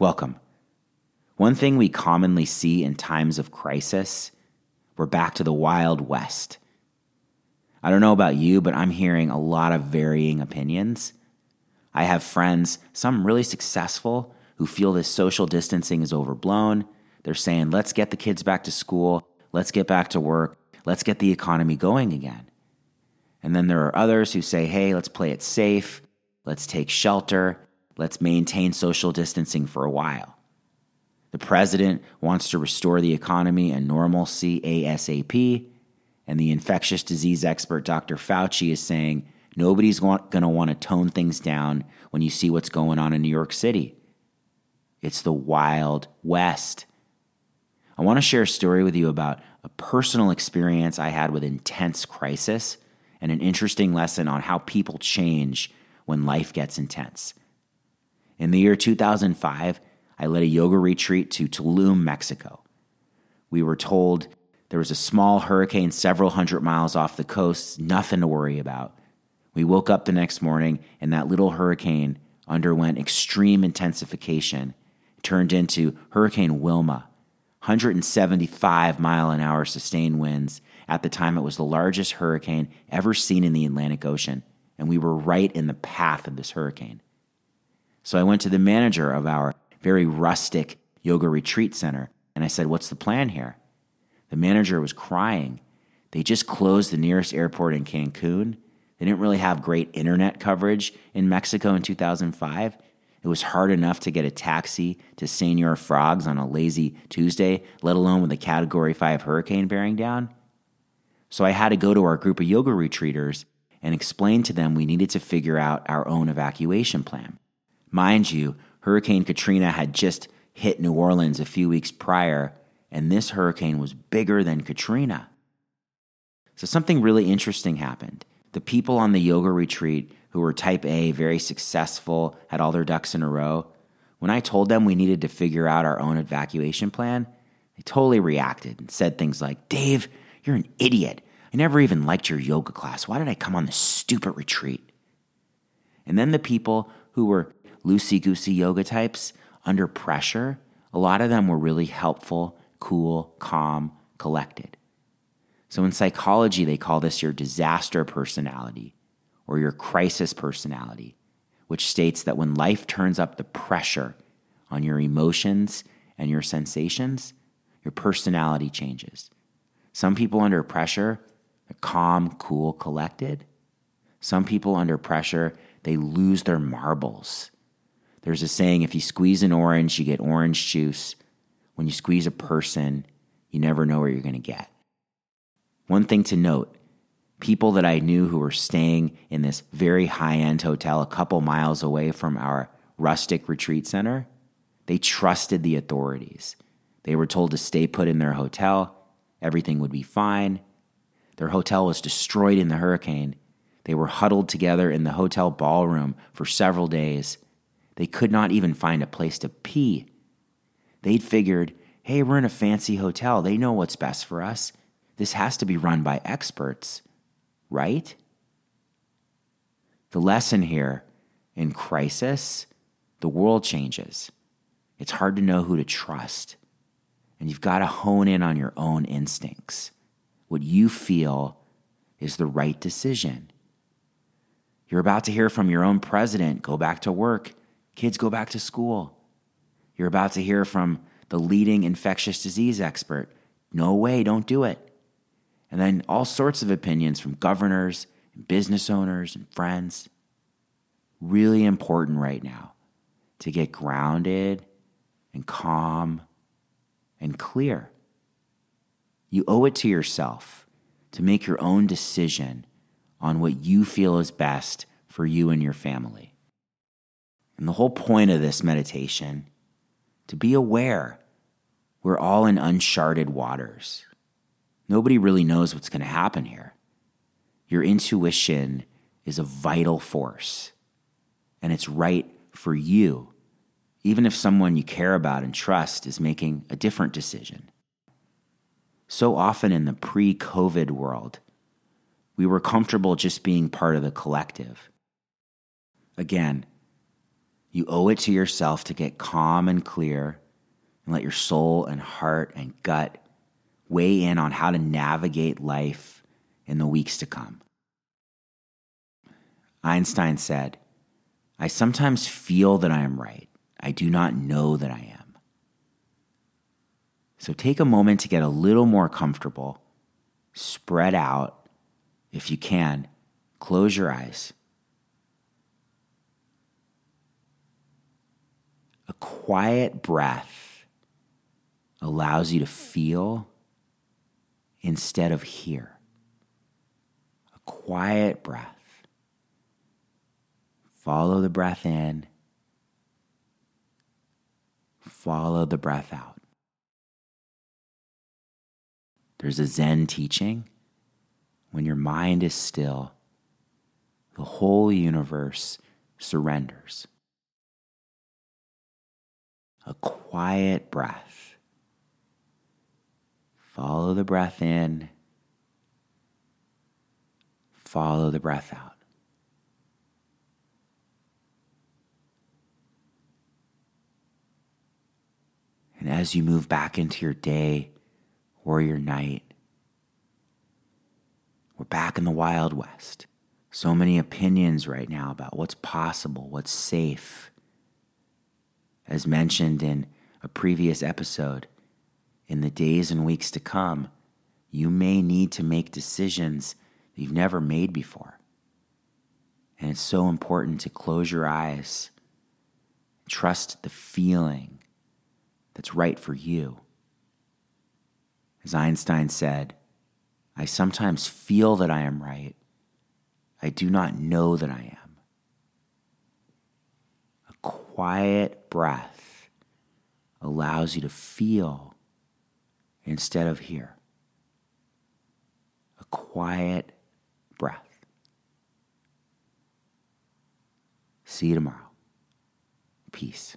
Welcome. One thing we commonly see in times of crisis, we're back to the Wild West. I don't know about you, but I'm hearing a lot of varying opinions. I have friends, some really successful, who feel this social distancing is overblown. They're saying, let's get the kids back to school, let's get back to work, let's get the economy going again. And then there are others who say, hey, let's play it safe, let's take shelter, let's maintain social distancing for a while. The president wants to restore the economy and normalcy ASAP, and the infectious disease expert Dr. Fauci is saying nobody's going to want to tone things down when you see what's going on in New York City. It's the Wild West. I want to share a story with you about a personal experience I had with intense crisis and an interesting lesson on how people change when life gets intense. In the year 2005, I led a yoga retreat to Tulum, Mexico. We were told there was a small hurricane several hundred miles off the coast, nothing to worry about. We woke up the next morning and that little hurricane underwent extreme intensification, turned into Hurricane Wilma, 175 mile an hour sustained winds. At the time, it was the largest hurricane ever seen in the Atlantic Ocean, and we were right in the path of this hurricane. So I went to the manager of our very rustic yoga retreat center and I said, What's the plan here? The manager was crying. They just closed the nearest airport in Cancun. They didn't really have great internet coverage in Mexico in 2005. It was hard enough to get a taxi to Señor Frogs on a lazy Tuesday, let alone with a Category 5 hurricane bearing down. So I had to go to our group of yoga retreaters and explain to them we needed to figure out our own evacuation plan. Mind you, Hurricane Katrina had just hit New Orleans a few weeks prior, and this hurricane was bigger than Katrina. So something really interesting happened. The people on the yoga retreat who were type A, very successful, had all their ducks in a row, when I told them we needed to figure out our own evacuation plan, they totally reacted and said things like, Dave, you're an idiot. I never even liked your yoga class. Why did I come on this stupid retreat? And then the people who were loosey goosey yoga types under pressure, a lot of them were really helpful, cool, calm, collected. So in psychology, they call this your disaster personality or your crisis personality, which states that when life turns up the pressure on your emotions and your sensations, your personality changes. Some people under pressure are calm, cool, collected. Some people under pressure, they lose their marbles. There's a saying if you squeeze an orange, you get orange juice. When you squeeze a person, you never know where you're going to get. One thing to note people that I knew who were staying in this very high end hotel a couple miles away from our rustic retreat center, they trusted the authorities. They were told to stay put in their hotel, everything would be fine. Their hotel was destroyed in the hurricane. They were huddled together in the hotel ballroom for several days. They could not even find a place to pee. They'd figured, hey, we're in a fancy hotel. They know what's best for us. This has to be run by experts right? The lesson here in crisis, the world changes. It's hard to know who to trust. And you've got to hone in on your own instincts. What you feel is the right decision. You're about to hear from your own president go back to work, kids go back to school. You're about to hear from the leading infectious disease expert no way, don't do it and then all sorts of opinions from governors and business owners and friends. Really important right now to get grounded and calm and clear. You owe it to yourself to make your own decision on what you feel is best for you and your family. And the whole point of this meditation to be aware we're all in uncharted waters. Nobody really knows what's going to happen here. Your intuition is a vital force, and it's right for you, even if someone you care about and trust is making a different decision. So often in the pre COVID world, we were comfortable just being part of the collective. Again, You owe it to yourself to get calm and clear and let your soul and heart and gut weigh in on how to navigate life in the weeks to come. Einstein said, I sometimes feel that I am right. I do not know that I am. So take a moment to get a little more comfortable, spread out. If you can, close your eyes. Quiet breath allows you to feel instead of hear. A quiet breath. Follow the breath in, follow the breath out. There's a Zen teaching when your mind is still, the whole universe surrenders. A quiet breath. Follow the breath in, follow the breath out. And as you move back into your day, or your night. We're back in the Wild West. So many opinions right now about what's possible, what's safe. As mentioned in a previous episode, in the days and weeks to come, you may need to make decisions that you've never made before. And it's so important to close your eyes, trust the feeling that's right for you. As Einstein said, I sometimes feel that I am right. I do not know that I am. A quiet breath allows you to feel instead of hear. A quiet breath. See you tomorrow. Peace.